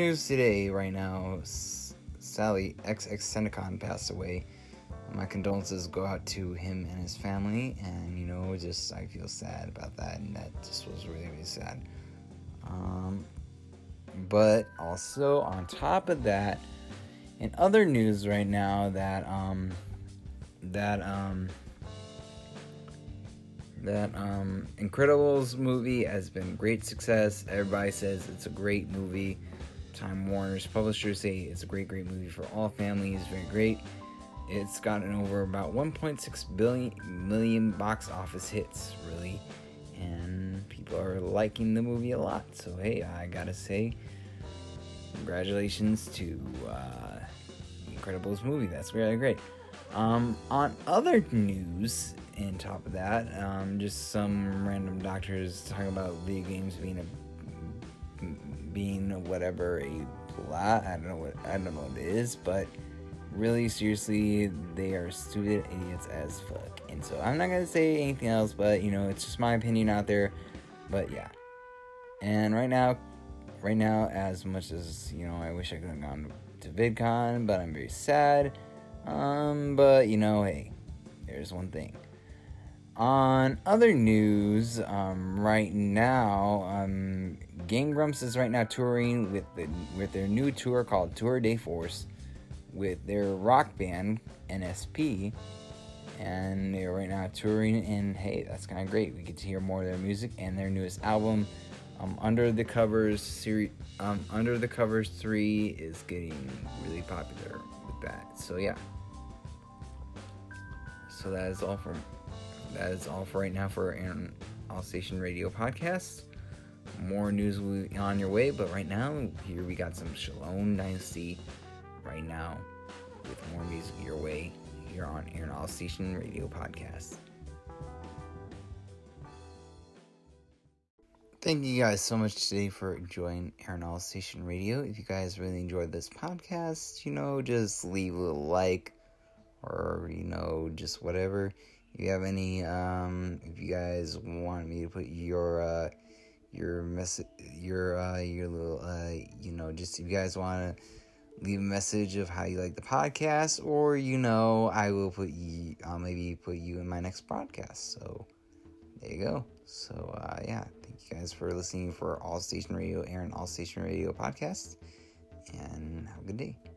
news today, right now. S- Sally XXXTentacion passed away. My condolences go out to him and his family, and you know, just I feel sad about that, and that just was really, really sad. Um, but also on top of that, in other news right now, that um, that um, that um, Incredibles movie has been great success. Everybody says it's a great movie. Time Warner's publishers say it's a great, great movie for all families. Very great. It's gotten over about 1.6 billion million box office hits, really, and people are liking the movie a lot. So hey, I gotta say, congratulations to uh, Incredibles movie. That's really great. Um, on other news, and top of that, um, just some random doctors talking about video games being a being whatever a plot. I don't know what I don't know what it is, but really seriously, they are stupid idiots as fuck. And so I'm not gonna say anything else, but you know, it's just my opinion out there. But yeah. And right now, right now, as much as you know, I wish I could have gone to VidCon, but I'm very sad. Um, but you know, hey, there's one thing. On other news, um, right now, um, Game Grumps is right now touring with the with their new tour called Tour de Force with their rock band NSP, and they're right now touring. And hey, that's kind of great. We get to hear more of their music and their newest album, um, Under the Covers series. Um, Under the Covers three is getting really popular with that. So yeah. So that is all from that is all for right now for Aaron All Station Radio podcast. More news will be on your way, but right now here we got some Shalom Dynasty right now with more music your way here on Aaron All Station Radio podcast. Thank you guys so much today for enjoying Aaron All Station Radio. If you guys really enjoyed this podcast, you know, just leave a like or you know, just whatever you have any um if you guys want me to put your uh your message your uh your little uh you know just if you guys want to leave a message of how you like the podcast or you know i will put you i'll maybe put you in my next broadcast. So there you go. So uh yeah thank you guys for listening for all station radio aaron all station radio podcast and have a good day